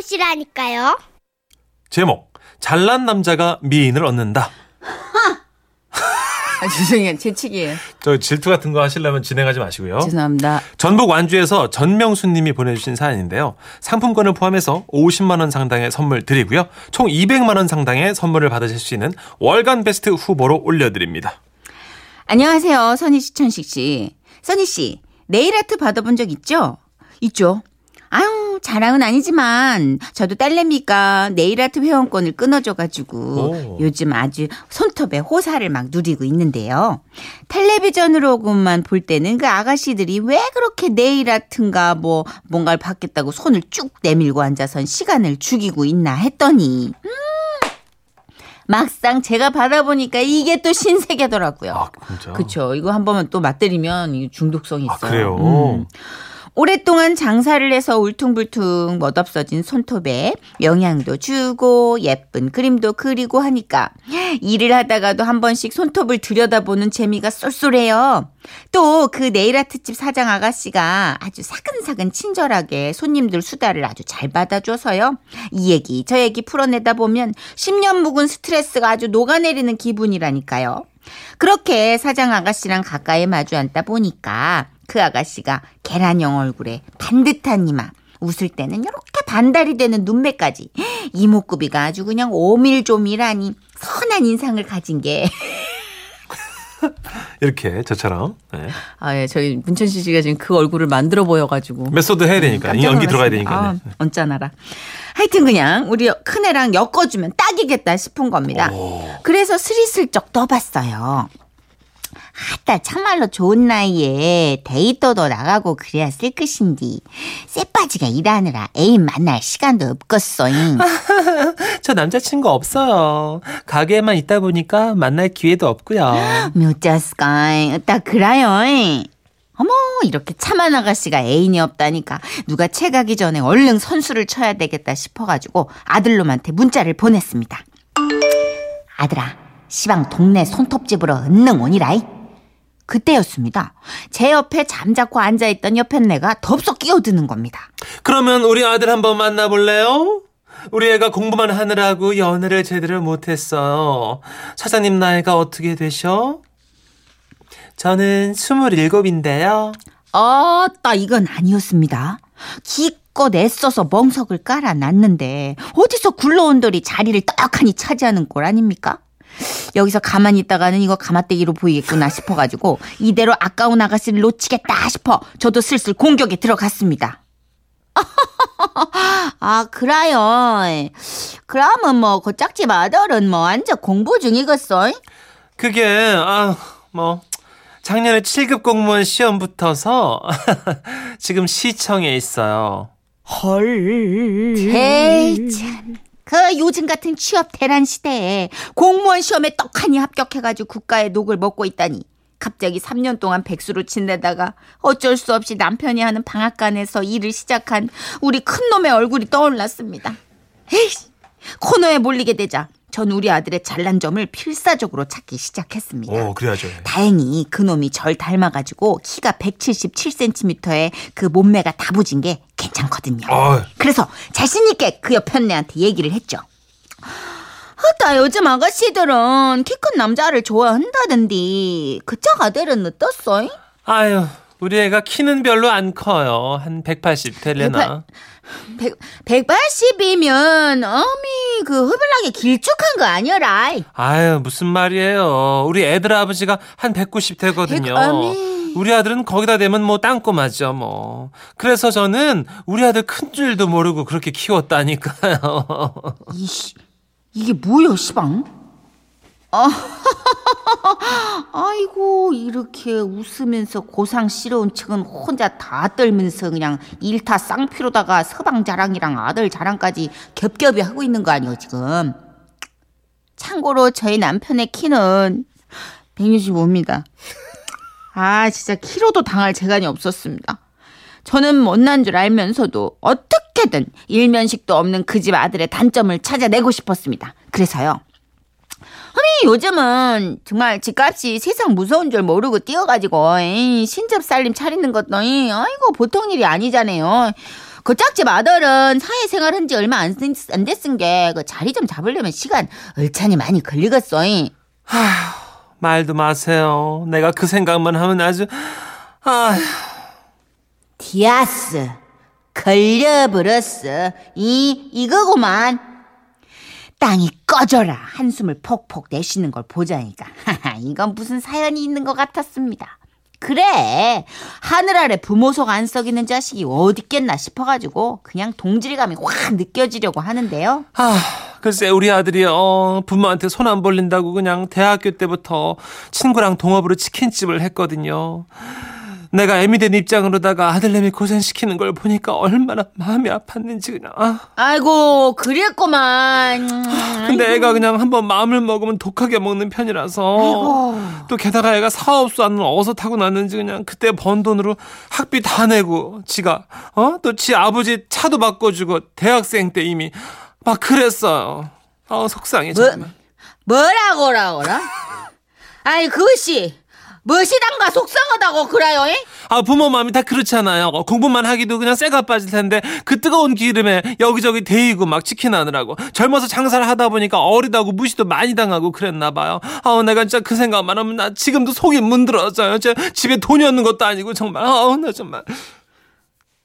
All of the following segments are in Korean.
만나보시라니까요. 제목 잘난 남자가 미인을 얻는다. 아, 죄송해요. 제 측이에요. 저 질투 같은 거 하시려면 진행하지 마시고요. 죄송합니다. 전북 완주에서 전명수 님이 보내주신 사연인데요. 상품권을 포함해서 50만 원 상당의 선물 드리고요. 총 200만 원 상당의 선물을 받으실 수 있는 월간 베스트 후보로 올려드립니다. 안녕하세요. 선희 씨, 천식 씨. 선희 씨, 네일 아트 받아본 적 있죠? 있죠. 아유, 자랑은 아니지만 저도 딸내미가 네일 아트 회원권을 끊어줘가지고 오. 요즘 아주 손톱에 호사를 막 누리고 있는데요. 텔레비전으로만 볼 때는 그 아가씨들이 왜 그렇게 네일 아트인가 뭐 뭔가를 받겠다고 손을 쭉 내밀고 앉아선 시간을 죽이고 있나 했더니 음, 막상 제가 받아보니까 이게 또 신세계더라고요. 아? 그쵸. 이거 한 번만 또 맛들이면 이 중독성이 있어요. 아, 그래요? 음. 오랫동안 장사를 해서 울퉁불퉁 멋없어진 손톱에 영양도 주고 예쁜 그림도 그리고 하니까 일을 하다가도 한 번씩 손톱을 들여다보는 재미가 쏠쏠해요. 또 그 네일아트집 사장 아가씨가 아주 사근사근 친절하게 손님들 수다를 아주 잘 받아줘서요. 이 얘기 저 얘기 풀어내다 보면 10년 묵은 스트레스가 아주 녹아내리는 기분이라니까요. 그렇게 사장 아가씨랑 가까이 마주 앉다 보니까 그 아가씨가 계란형 얼굴에 반듯한 이마, 웃을 때는 이렇게 반달이 되는 눈매까지 이목구비가 아주 그냥 오밀조밀하니 선한 인상을 가진 게 이렇게 저처럼 네. 아, 예, 저희 문천식 씨가 지금 그 얼굴을 만들어 보여가지고. 메소드 해야 되니까 이 연기 들어가야 되니까. 아, 네. 언짢아라. 하여튼 그냥 우리 큰애랑 엮어주면 딱이겠다 싶은 겁니다. 그래서 스리슬쩍 떠봤어요. 아따 참말로 좋은 나이에 데이터도 나가고 그래야 쓸 것인디 쎄빠지가 일하느라 애인 만날 시간도 없겠어잉. 저 남자친구 없어요. 가게에만 있다 보니까 만날 기회도 없고요. 묘자스까이 딱 그라요. 어머 이렇게 참한 아가씨가 애인이 없다니까 누가 채 가기 전에 얼른 선수를 쳐야 되겠다 싶어가지고 아들놈한테 문자를 보냈습니다. 아들아 시방 동네 손톱집으로 은능 오니라이. 그때였습니다. 제 옆에 잠자코 앉아있던 옆에 내가 덥석 끼어드는 겁니다. 그러면 우리 아들 한번 만나볼래요? 우리 애가 공부만 하느라고 연애를 제대로 못했어요. 사장님 나이가 어떻게 되셔? 저는 27인데요. 아따 이건 아니었습니다. 기껏 애써서 멍석을 깔아놨는데 어디서 굴러온 돌이 자리를 떡하니 차지하는 꼴 아닙니까? 여기서 가만히 있다가는 이거 가마떼기로 보이겠구나 싶어가지고 이대로 아까운 아가씨를 놓치겠다 싶어 저도 슬슬 공격에 들어갔습니다. 아 그래요. 그러면 뭐 그 짝집 아들은 뭐 완전 공부 중이겠어? 그게 아 뭐 작년에 7급 공무원 시험 붙어서 지금 시청에 있어요. 에이 참. 그 요즘 같은 취업 대란 시대에 공무원 시험에 떡하니 합격해가지고 국가의 녹을 먹고 있다니 갑자기 3년 동안 백수로 지내다가 어쩔 수 없이 남편이 하는 방앗간에서 일을 시작한 우리 큰놈의 얼굴이 떠올랐습니다. 에이 코너에 몰리게 되자 전 우리 아들의 잘난 점을 필사적으로 찾기 시작했습니다. 오 그래야죠. 다행히 그놈이 절 닮아가지고 키가 177cm에 그 몸매가 다부진 게 괜찮거든요. 어, 그래서 자신있게 그 옆에 언니한테 얘기를 했죠. 아따 요즘 아가씨들은 키 큰 남자를 좋아한다던디 그짝 아들은 어떻소? 아유 우리 애가 키는 별로 안 커요. 한 180 되려나. 100, 180이면 어미 그 허블나게 길쭉한 거 아니어라. 아유 무슨 말이에요. 우리 애들 아버지가 한 190 되거든요. 백- 아니. 우리 아들은 거기다 대면 뭐 땅꼬마죠 뭐. 그래서 저는 우리 아들 큰 줄도 모르고 그렇게 키웠다니까요. 이씨, 이게 뭐야, 시방? 아, 아이고, 이렇게 웃으면서 고상스러운 척은 혼자 다 떨면서 그냥 일타 쌍피로다가 서방 자랑이랑 아들 자랑까지 겹겹이 하고 있는 거 아니에요, 지금. 참고로 저희 남편의 키는 165입니다. 아, 진짜 키로도 당할 재간이 없었습니다. 저는 못난 줄 알면서도 어떻게든 일면식도 없는 그 집 아들의 단점을 찾아내고 싶었습니다. 그래서요. 아니 요즘은 정말 집값이 세상 무서운 줄 모르고 뛰어가지고 에이, 신접 살림 차리는 것도 에이, 아이고 보통 일이 아니잖아요. 그 짝집 아들은 사회생활 한지 얼마 안, 됐- 안 됐은 게, 그 자리 좀 잡으려면 시간 얼찬이 많이 걸리겠어. 잉. 말도 마세요. 내가 그 생각만 하면 아주 아 디아스. 걸려버렸어. 이, 이거구만. 땅이 꺼져라. 한숨을 폭폭 내쉬는 걸 보자니까. 이건 무슨 사연이 있는 것 같았습니다. 그래. 하늘 아래 부모 속 안 썩이는 자식이 어디 있겠나 싶어가지고 그냥 동질감이 확 느껴지려고 하는데요. 아, 글쎄 우리 아들이 어 부모한테 손 안 벌린다고 그냥 대학교 때부터 친구랑 동업으로 치킨집을 했거든요. 내가 애미 된 입장으로다가 아들내미 고생시키는 걸 보니까 얼마나 마음이 아팠는지 그냥 아. 아이고, 그랬구만. 근데 애가 그냥 한번 마음을 먹으면 독하게 먹는 편이라서 아이고. 또 게다가 애가 사업소 안는 어서 타고 났는지 그냥 그때 번 돈으로 학비 다 내고 지가 어 또 지 아버지 차도 바꿔주고 대학생 때 이미 막 그랬어요. 아 속상해 뭐, 정말. 뭐라고라고라? 아이, 그것이, 무엇이단가 속상하다고 그래요, 잉? 아 부모 마음이 다 그렇잖아요. 공부만 하기도 그냥 쇠가 빠질 텐데 그 뜨거운 기름에 여기저기 데이고 막 지켜나느라고 젊어서 장사를 하다 보니까 어리다고 무시도 많이 당하고 그랬나 봐요. 아우 내가 진짜 그 생각만 하면 나 지금도 속이 문드러져요. 저 집에 돈이 없는 것도 아니고 정말 아우 나 정말.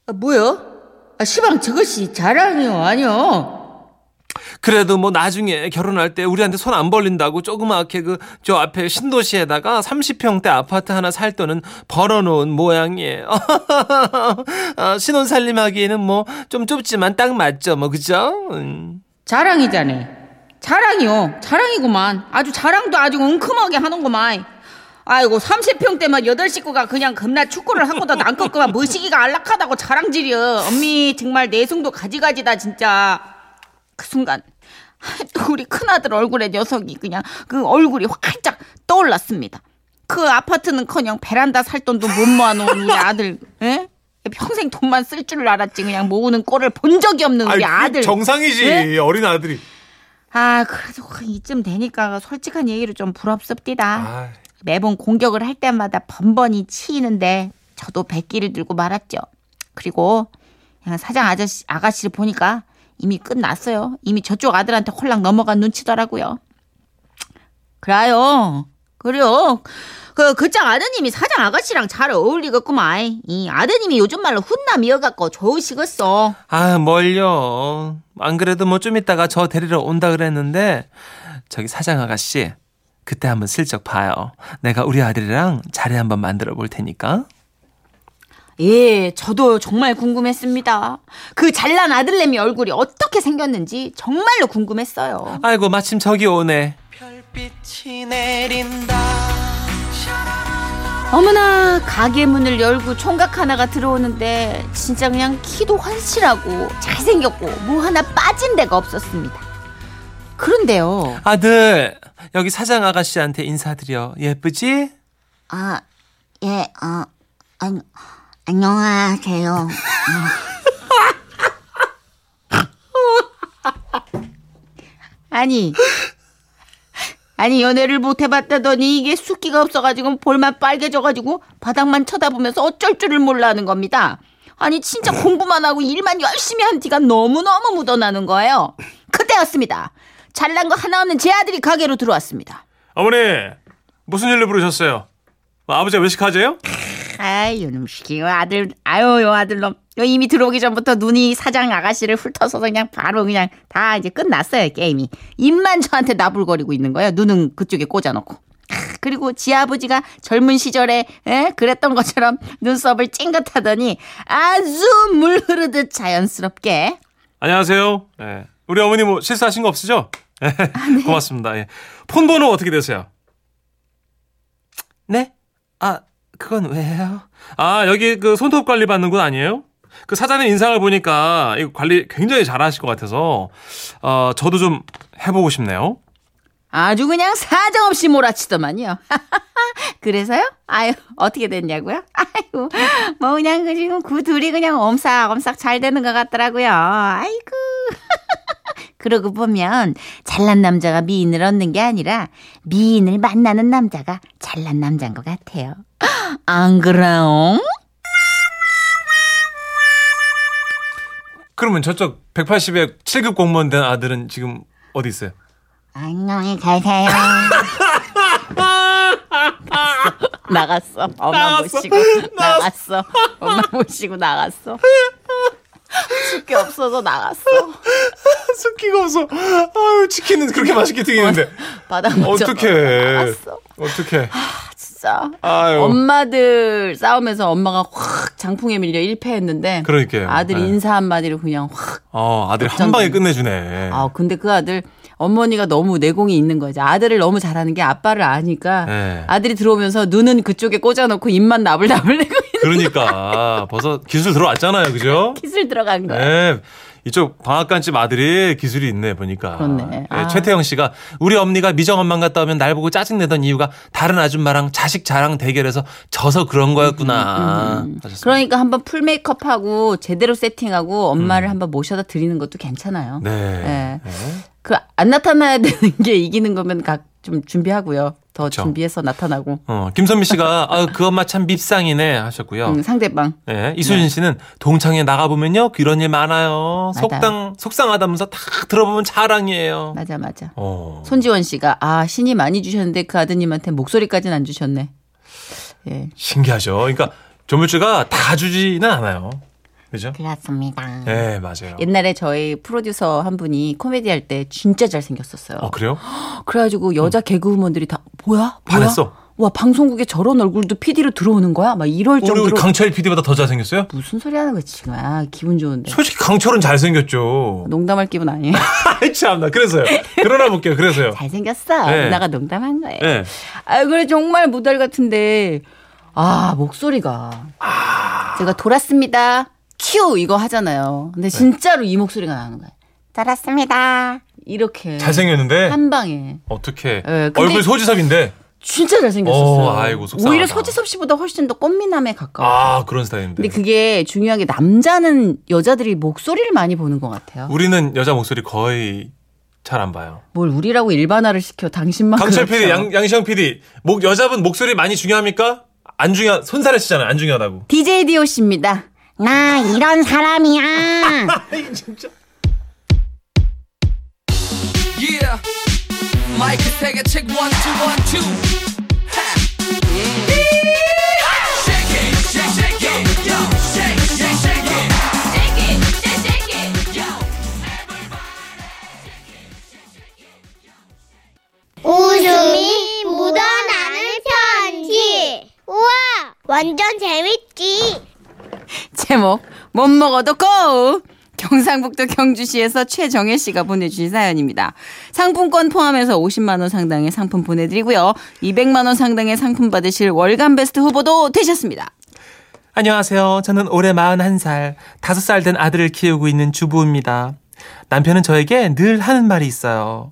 아, 뭐요? 아, 시방 저것이 자랑이요, 아니요? 그래도 뭐 나중에 결혼할 때 우리한테 손 안 벌린다고 조그맣게 그 저 앞에 신도시에다가 30평대 아파트 하나 살 돈은 벌어놓은 모양이에요. 아, 신혼 살림하기에는 뭐 좀 좁지만 딱 맞죠, 뭐 그죠? 음. 자랑이잖아. 자랑이요. 자랑이구만. 아주 자랑도 아주 웅큼하게 하는구만. 아이고 30평대만 8식구가 그냥 금날 축구를 하고도 난꺾구만 머시기가 안락하다고 자랑질이여. 엄미 정말 내숭도 가지가지다 진짜. 그 순간 또 우리 큰아들 얼굴에 녀석이 그냥 그 얼굴이 활짝 떠올랐습니다. 그 아파트는커녕 베란다 살 돈도 못 모아놓은 우리 아들, 에? 평생 돈만 쓸 줄 알았지 그냥 모으는 꼴을 본 적이 없는 우리 아들. 정상이지 예? 어린 아들이. 아, 그래도 이쯤 되니까 솔직한 얘기로 좀 부럽습디다. 아, 매번 공격을 할 때마다 번번이 치이는데 저도 백기를 들고 말았죠. 그리고 그냥 사장 아저씨 아가씨를 보니까 이미 끝났어요. 이미 저쪽 아들한테 홀랑 넘어간 눈치더라고요. 그래요. 그래요. 그, 그짱 아드님이 사장 아가씨랑 잘 어울리겠구만. 이 아드님이 요즘 말로 훈남이어갖고 좋으시겠어. 아 뭘요? 안 그래도 뭐좀 이따가 저 데리러 온다 그랬는데 저기 사장 아가씨 그때 한번 슬쩍 봐요. 내가 우리 아들이랑 자리 한번 만들어 볼 테니까. 예, 저도 정말 궁금했습니다. 그 잘난 아들내미 얼굴이 어떻게 생겼는지 정말로 궁금했어요. 아이고 마침 저기 오네. 별빛이 내린다 어머나 가게 문을 열고 총각 하나가 들어오는데 진짜 그냥 키도 환실하고 잘생겼고 뭐 하나 빠진 데가 없었습니다. 그런데요. 아들 여기 사장 아가씨한테 인사드려. 예쁘지? 아, 예, 어, 안, 안녕하세요. 아니, 아니 연애를 못 해봤다더니 이게 숫기가 없어가지고 볼만 빨개져가지고 바닥만 쳐다보면서 어쩔 줄을 몰라하는 겁니다. 아니 진짜 공부만 하고 일만 열심히 한 티가 너무너무 묻어나는 거예요. 그때였습니다. 잘난 거 하나 없는 제 아들이 가게로 들어왔습니다. 어머니 무슨 일로 부르셨어요? 아버지가 외식하재요? 아이 요놈식이 요 아들 아유 요 아들놈 요 이미 들어오기 전부터 눈이 사장 아가씨를 훑어서 그냥 바로 그냥 다 이제 끝났어요 게임이 입만 저한테 나불거리고 있는 거예요 눈은 그쪽에 꽂아놓고 아, 그리고 지 아버지가 젊은 시절에 에? 그랬던 것처럼 눈썹을 찡긋하더니 아주 물 흐르듯 자연스럽게 안녕하세요. 예. 우리 어머니 뭐 실수하신 거 없으죠? 고맙습니다. 예. 폰 번호 어떻게 되세요? 네? 아, 그건 왜요? 아, 여기 그 손톱 관리 받는 곳 아니에요? 그 사장님 인상을 보니까 이거 관리 굉장히 잘하실 것 같아서 어, 저도 좀 해보고 싶네요. 아주 그냥 사정없이 몰아치더만요. 그래서요? 아유, 어떻게 됐냐고요? 아이고, 뭐 그냥 그 지금 그 둘이 그냥 엄싹엄싹 잘 되는 것 같더라고요. 아이고. 그러고 보면 잘난 남자가 미인을 얻는 게 아니라 미인을 만나는 남자가 잘난 남자인 것 같아요. 안 그래요? 그러면 저쪽 180에 7급 공무원 된 아들은 지금 어디 있어요? 안녕히 가세요. 나갔어. 엄마 나갔어. 모시고 나갔어. 엄마 모시고 나갔어. 줄게 없어서 나갔어. 습기가 없어. 아유, 치킨은 그렇게 맛있게 튀기는데. 바닥. 어떡해. 나갔어. 어떡해. 진짜. 아유. 엄마들 싸움에서 엄마가 확 장풍에 밀려 1패했는데 그러니까요. 아들이 네. 인사 한마디로 그냥 확. 어, 아들이 한 방에 끝내주네. 아 근데 그 아들 어머니가 너무 내공이 있는 거죠. 아들을 너무 잘하는 게 아빠를 아니까 네. 아들이 들어오면서 눈은 그쪽에 꽂아놓고 입만 나불나불 내고 그러니까 벌써 기술 들어왔잖아요, 그죠? 기술 들어간 거야. 네. 이쪽 방앗간집 아들이 기술이 있네 보니까. 그렇네. 네, 아. 최태영 씨가 우리 엄니가 미정 엄만 갔다 오면 날 보고 짜증 내던 이유가 다른 아줌마랑 자식 자랑 대결해서 져서 그런 거였구나. 하셨습니다. 그러니까 한번 풀 메이크업하고 제대로 세팅하고 엄마를 한번 모셔다 드리는 것도 괜찮아요. 음. 네. 네. 네. 그안 나타나야 되는 게 이기는 거면 각 좀 준비하고요. 더 그쵸. 준비해서 나타나고. 어, 김선미 씨가 아, 그 엄마 참 밉상이네 하셨고요. 음, 상대방. 네, 이수진 씨는 동창회 나가 보면요 이런 일 많아요. 맞아요. 속당 속상하다면서 다 들어보면 자랑이에요. 맞아 맞아. 어. 손지원 씨가 아 신이 많이 주셨는데 그 아드님한테 목소리까지는 안 주셨네. 예. 신기하죠. 그러니까 조물주가 다 주지는 않아요. 그죠? 그렇습니다. 네, 맞아요. 옛날에 저희 프로듀서 한 분이 코미디 할 때 진짜 잘생겼었어요. 어, 그래요? 그래가지고 여자 개그우먼들이 다 뭐야? 뭐야? 반했어. 와 방송국에 저런 얼굴도 PD로 들어오는 거야? 막 이럴 우리, 정도로 우리 강철 PD보다 더 잘생겼어요? 무슨 소리 하는 거지 지금? 아 기분 좋은데. 솔직히 강철은 잘생겼죠. 농담할 기분 아니에요? 아이, 참나. 그래서요. 그러나 볼게요. 그래서요. 잘생겼어. 네. 누나가 농담한 거예요. 네. 아 그래 정말 모델 같은데 아 목소리가 제가 돌았습니다. 큐 이거 하잖아요. 근데 진짜로 이 목소리가 나는 거예요. 돌았습니다. 이렇게 잘생겼는데 한 방에 어떻게 네, 근데- 얼굴 소지섭인데 진짜 잘생겼었어요. 어, 아이고, 속상하다. 오히려 소지섭 씨보다 훨씬 더 꽃미남에 가까워. 요아 그런 스타일인데. 근데 그게 중요한 게 남자는 여자들이 목소리를 많이 보는 것 같아요. 우리는 여자 목소리 거의 잘 안 봐요. 뭘 우리라고 일반화를 시켜 당신만 강철 그렇죠. PD, 양, 양시영 PD, 목 여자분 목소리 많이 중요합니까? 안 중요, 손살에 치잖아요. 안 중요하다고. DJ DOC입니다. 나 이런 사람이야. 진짜. Yeah 마이크 세게 check one two one two 경상북도 경주시에서 최정혜 씨가 보내주신 사연입니다. 상품권 포함해서 50만 원 상당의 상품 보내드리고요. 200만 원 상당의 상품 받으실 월간 베스트 후보도 되셨습니다. 안녕하세요. 저는 올해 41살, 5살 된 아들을 키우고 있는 주부입니다. 남편은 저에게 늘 하는 말이 있어요.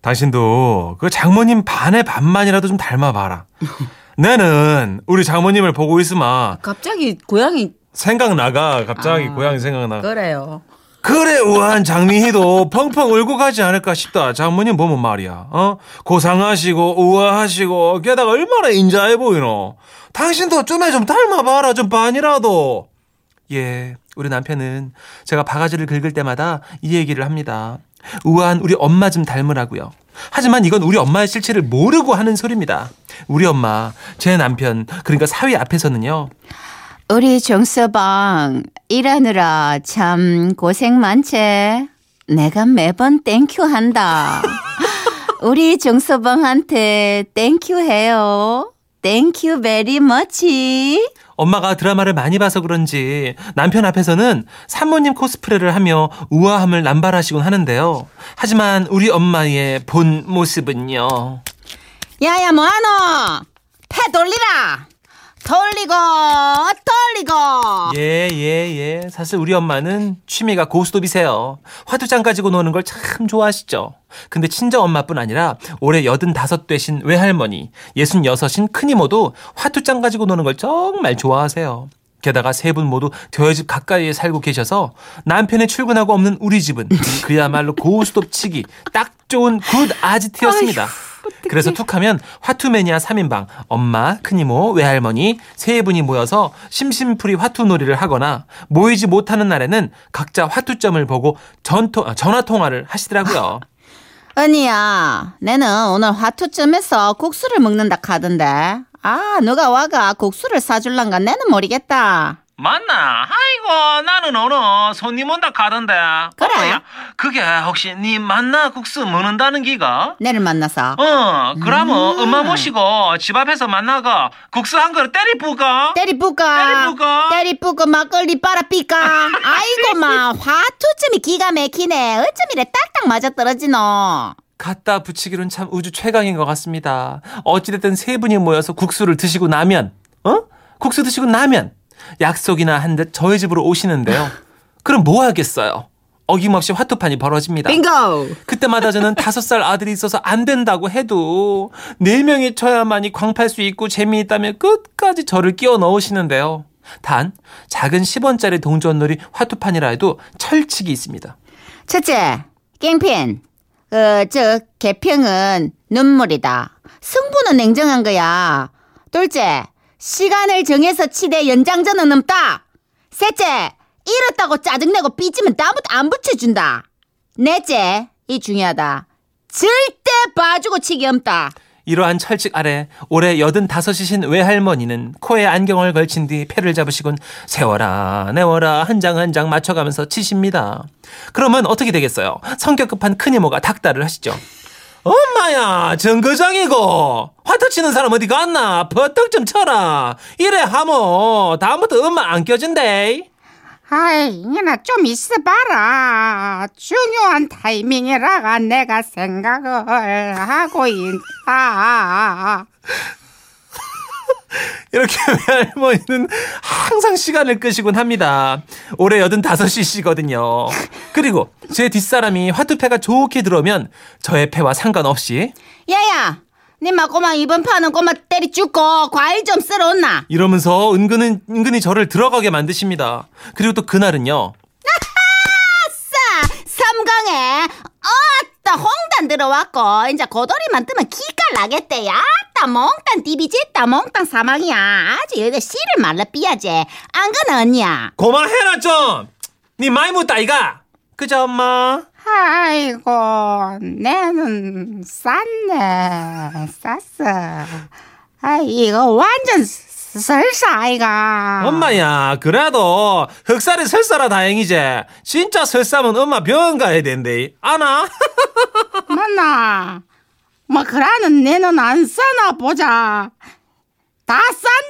당신도 그 장모님 반의 반만이라도 좀 닮아봐라. 나는 우리 장모님을 보고 있으면 갑자기 고양이 생각나가. 갑자기 아, 고향이 생각나. 그래요. 그래 우한 장미희도 펑펑 울고 가지 않을까 싶다. 장모님 보면 말이야. 어? 고상하시고 우아하시고 게다가 얼마나 인자해 보이노. 당신도 좀에 좀 닮아봐라. 좀 반이라도. 예, 우리 남편은 제가 바가지를 긁을 때마다 이 얘기를 합니다. 우아한 우리 엄마 좀 닮으라고요. 하지만 이건 우리 엄마의 실체를 모르고 하는 소리입니다. 우리 엄마, 제 남편, 그러니까 사위 앞에서는요. 우리 정서방 일하느라 참 고생 많지. 내가 매번 thank you 한다. 우리 정서방한테 thank you 해요. Thank you very much. 엄마가 드라마를 많이 봐서 그런지 남편 앞에서는 사모님 코스프레를 하며 우아함을 남발하시곤 하는데요. 하지만 우리 엄마의 본 모습은요. 야야 뭐하노? 패 돌리라. 돌리고 돌리고. 예, 예, 예. 사실 우리 엄마는 취미가 고스톱이세요. 화투장 가지고 노는 걸 참 좋아하시죠. 근데 친정 엄마뿐 아니라 올해 85 되신 외할머니, 66인 큰이모도 화투장 가지고 노는 걸 정말 좋아하세요. 게다가 세 분 모두 대여집 가까이에 살고 계셔서 남편이 출근하고 없는 우리 집은 그야말로 고스톱 치기 딱 좋은 good 아지트였습니다. 그래서 툭 하면 화투 매니아 3인방 엄마, 큰이모, 외할머니 세 분이 모여서 심심풀이 화투 놀이를 하거나 모이지 못하는 날에는 각자 화투점을 보고 전통 아, 전화 통화를 하시더라고요. 언니야, 내는 오늘 화투점에서 국수를 먹는다 카던데. 아, 누가 와가 국수를 사줄란가 내는 모르겠다. 맞나? 아이고 나는 오늘 손님 온다 가던데. 그래? 어머야, 그게 혹시 네 만나 국수 먹는다는 기가? 내를 만나서. 어, 그러면 음. 엄마 모시고 집 앞에서 만나가 국수 한 그릇 때리 부가. 때리 뿌까. 때리 뿌까. 때리 뿌고 막걸리 빨아 삐까. 아이고, 마, 화투점이 기가 막히네. 어쩜 이래 딱딱 맞아 떨어지노. 갖다 붙이기로는 참 우주 최강인 것 같습니다. 어찌됐든 세 분이 모여서 국수를 드시고 나면, 어? 국수 드시고 나면 약속이나 한 듯 저희 집으로 오시는데요. 그럼 뭐 하겠어요? 어김없이 화투판이 벌어집니다. 빙고! 그때마다 저는 다섯 살 아들이 있어서 안 된다고 해도 네 명이 쳐야만이 광팔 수 있고 재미있다며 끝까지 저를 끼워 넣으시는데요. 단 작은 10원짜리 동전놀이 화투판이라 해도 철칙이 있습니다. 첫째, 깽핀. 그, 저, 개평은 눈물이다. 승부는 냉정한 거야. 둘째, 시간을 정해서 치되 연장전은 없다. 셋째, 이렇다고 짜증내고 삐지면 아무도 안 붙여준다. 넷째, 이 중요하다. 절대 봐주고 치기 없다. 이러한 철칙 아래 올해 85이신 외할머니는 코에 안경을 걸친 뒤 패를 잡으시곤 세워라 내워라 한 장 한 장 맞춰가면서 치십니다. 그러면 어떻게 되겠어요? 성격 급한 큰이모가 닥달을 하시죠. 엄마야 정거장이고 화투 치는 사람 어디 갔나? 버떡 좀 쳐라. 이래 하모 다음부터 엄마 안 껴준대. 아이, 이나 좀 있어봐라. 중요한 타이밍이라가 내가 생각을 하고 있다. 이렇게 외할머니는 항상 시간을 끄시곤 합니다. 올해 85이시거든요. 그리고 제 뒷사람이 화투패가 좋게 들어오면 저의 패와 상관없이 야야, 니마 꼬마 이번 판은 꼬마 때리 죽고 과일 좀 쓸어 온나. 이러면서 은근히, 은근히 저를 들어가게 만드십니다. 그리고 또 그날은요. 아싸! 삼강에 어따 홍단 들어왔고 이제 고돌이만 뜨면 기깔 나겠대 야 따 몽땅 디비짓다 몽땅 사망이야 아주 여기 씨를 말라 삐야지 안 그나 언니야 고마해라 좀! 니 많이 묻다 이가! 그죠 엄마? 아이고, 내는 쌌네. 쌌어. 아, 이거 완전 설사, 아이가. 엄마야 그래도 흑살이 설사라 다행이지. 진짜 설사면 엄마 병원 가야 된대. 아나? 맞나? 뭐, 그라는 내는 안 싸나 보자. 다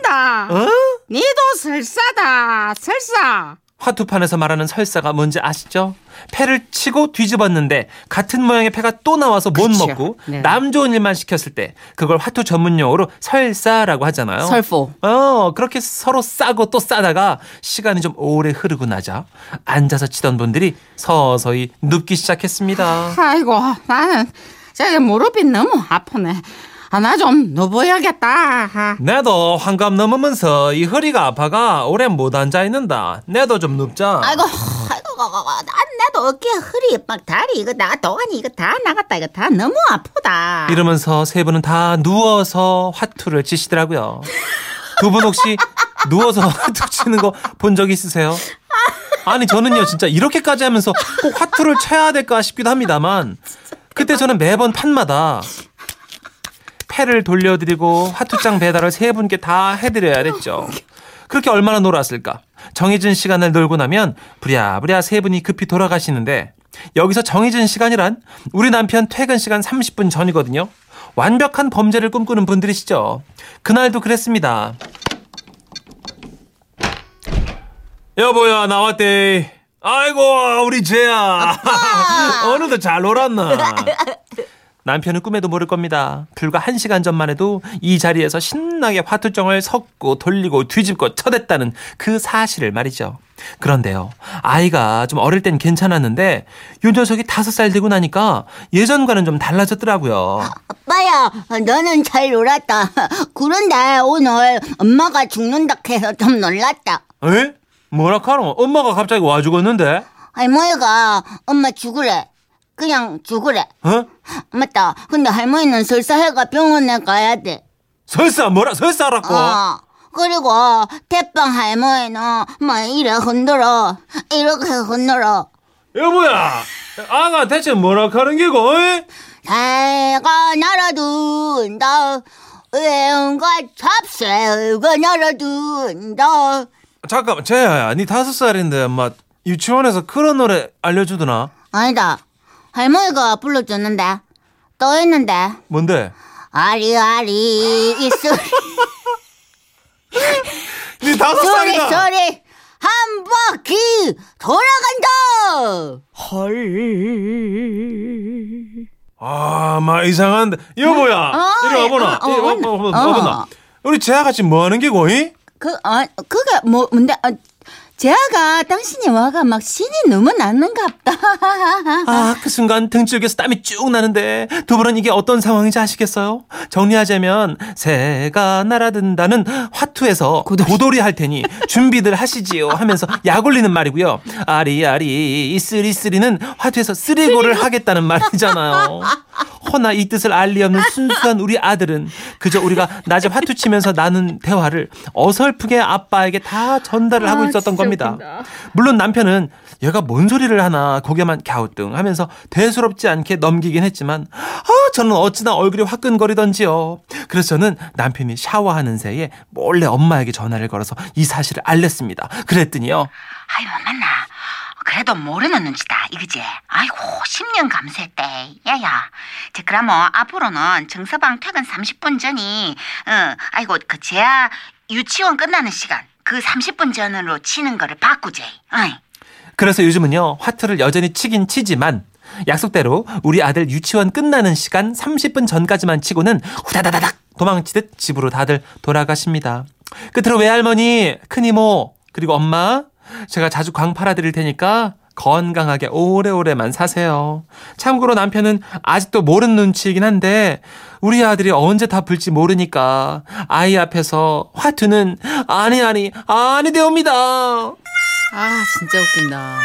싼다. 어? 니도 설사다. 설사. 화투판에서 말하는 설사가 뭔지 아시죠? 패를 치고 뒤집었는데 같은 모양의 패가 또 나와서 못 그쵸. 먹고 네. 남 좋은 일만 시켰을 때 그걸 화투 전문 용어로 설사라고 하잖아요. 설포 어, 그렇게 서로 싸고 또 싸다가 시간이 좀 오래 흐르고 나자 앉아서 치던 분들이 서서히 눕기 시작했습니다. 아이고, 나는 저기 무릎이 너무 아프네. 아, 나 좀 누워야겠다. 내도 환갑 넘으면서 이 허리가 아파가 오래 못 앉아 있는다. 내도 좀 눕자. 아이고 아이고 난 나도 어깨 허리 막 다리 이거 나 도가니 이거 다 나갔다 이거 다 너무 아프다 이러면서 세 분은 다 누워서 화투를 치시더라고요. 두 분 혹시 누워서 화투 치는 거 본 적 있으세요? 아니 저는요 진짜 이렇게까지 하면서 꼭 화투를 쳐야 될까 싶기도 합니다만 그때 저는 매번 판마다 패를 돌려드리고 화투장 배달을 세 분께 다 해드려야 됐죠. 그렇게 얼마나 놀았을까? 정해진 시간을 놀고 나면 부랴부랴 세 분이 급히 돌아가시는데 여기서 정해진 시간이란 우리 남편 퇴근 시간 30분 전이거든요. 완벽한 범죄를 꿈꾸는 분들이시죠. 그날도 그랬습니다. 여보야 나왔대. 아이고 우리 쟤야. 오늘도 잘 놀았나. 남편은 꿈에도 모를 겁니다. 불과 한 시간 전만 해도 이 자리에서 신나게 화투정을 섞고 돌리고 뒤집고 쳐댔다는 그 사실을 말이죠. 그런데요, 아이가 좀 어릴 땐 괜찮았는데 요 녀석이 다섯 살 되고 나니까 예전과는 좀 달라졌더라고요. 아빠야 너는 잘 놀았다 그런데 오늘 엄마가 죽는다 해서 좀 놀랐다 에? 뭐라 카노? 엄마가 갑자기 와 죽었는데? 할머니가 엄마 죽으래 그냥 죽으래. 어? 맞다. 근데 할머니는 설사해가 병원에 가야 돼. 설사 뭐라 설사라고? 어. 그리고 대빵 할머니는 막 이래 흔들어. 이렇게 흔들어. 여보야, 아가 대체 뭐라 하는 게고? 새가 날아든다. 외운과 잡새가 날아든다. 잠깐만, 쟤야, 니 다섯 살인데 막 유치원에서 그런 노래 알려주더나? 아니다. 할머니가 불러줬는데. 또 했는데. 뭔데? 아리아리 이 소리 니 다섯 소리 살이다. 소리 한 바퀴 돌아간다. 아, 막 이상한데. 여보야, 어, 이리 와보나. 어, 어, 이리 와, 어, 와, 와, 어. 와보나. 우리 쟤가 지금 뭐 하는 게고? 이? 그, 아, 그게 뭐, 뭔데, 아, 제아가 당신이 와가 막 신이 너무 났는갑다. 아, 그 순간 등쪽에서 땀이 쭉 나는데 두 분은 이게 어떤 상황인지 아시겠어요? 정리하자면 새가 날아든다는 화투에서 고돌이, 할 테니 준비들 하시지요 하면서 약 올리는 말이고요. 아리아리 이쓰리쓰리는 화투에서 쓰리고를 하겠다는 말이잖아요. 허나 이 뜻을 알리 없는 순수한 우리 아들은 그저 우리가 낮에 화투 치면서 나눈 대화를 어설프게 아빠에게 다 전달을 하고 있었던 겁니다. 물론 남편은 얘가 뭔 소리를 하나 고개만 갸우뚱 하면서 대수롭지 않게 넘기긴 했지만 아 저는 어찌나 얼굴이 화끈거리던지요. 그래서 저는 남편이 샤워하는 새에 몰래 엄마에게 전화를 걸어서 이 사실을 알렸습니다. 그랬더니요. 아이고 만나. 그래도 모르는 눈치다. 이거지? 아이고 10년 감수했대. 야야. 저 그러면 앞으로는 정서방 퇴근 30분 전이 어 아이고 그 제야 유치원 끝나는 시간 그 30분 전으로 치는 거를 바꾸지 어이. 그래서 요즘은요 화투를 여전히 치긴 치지만 약속대로 우리 아들 유치원 끝나는 시간 30분 전까지만 치고는 후다다다닥 도망치듯 집으로 다들 돌아가십니다. 끝으로 외할머니, 큰이모, 그리고 엄마 제가 자주 광 팔아드릴 테니까 건강하게 오래오래만 사세요. 참고로 남편은 아직도 모르는 눈치이긴 한데 우리 아들이 언제 다 불지 모르니까 아이 앞에서 화투는 아니 아니 아니 되옵니다. 아 진짜 웃긴다.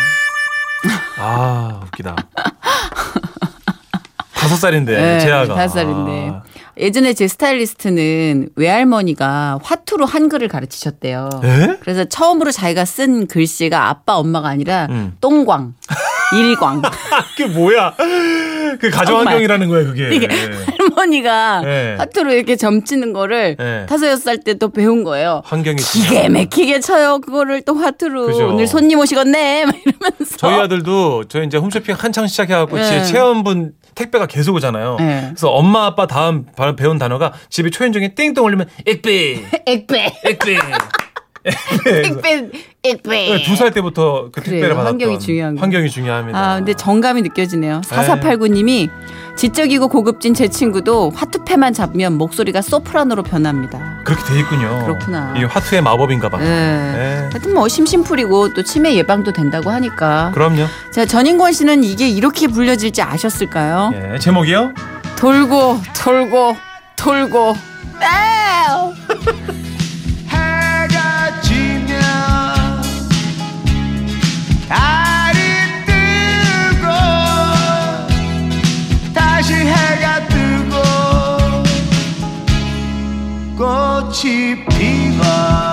아 웃기다. 다섯 살인데 네, 재아가. 다섯 살인데. 아. 예전에 제 스타일리스트는 외할머니가 화투로 한글을 가르치셨대요. 에? 그래서 처음으로 자기가 쓴 글씨가 아빠 엄마가 아니라 음. 똥광, 일광. 그게 뭐야? 그 가정. 환경이라는 거예요 그게. 이게 할머니가 네. 화투로 이렇게 점치는 거를 네. 다섯 여섯 살 때 또 배운 거예요. 환경이 기계 막히게 쳐요. 그거를 또 화투로 그죠. 오늘 손님 오시겠네. 막 이러면서. 저희 아들도 저희 이제 홈쇼핑 한창 시작해 갖고 네. 제 체험분 택배가 계속 오잖아요. 네. 그래서 엄마 아빠 다음 바- 배운 단어가 집에 초인종에 띵동 울리면 액배, 액배. 액배. 액배. 액배. 두 살 때부터 그 그래요. 택배를 받았던 환경이 중요한 거. 환경이 중요합니다. 아, 근데 정감이 느껴지네요. 네. 4489님이 지적이고 고급진 제 친구도 화투패만 잡으면 목소리가 소프라노로 변합니다. 그렇게 돼 있군요. 그렇구나. 이 화투의 마법인가봐. 네. 네. 하여튼 뭐 심심풀이고 또 치매 예방도 된다고 하니까. 그럼요. 자, 전인권 씨는 이게 이렇게 불려질지 아셨을까요? 예, 제목이요? 돌고 돌고 돌고 다시 해가 뜨고 꽃이 피고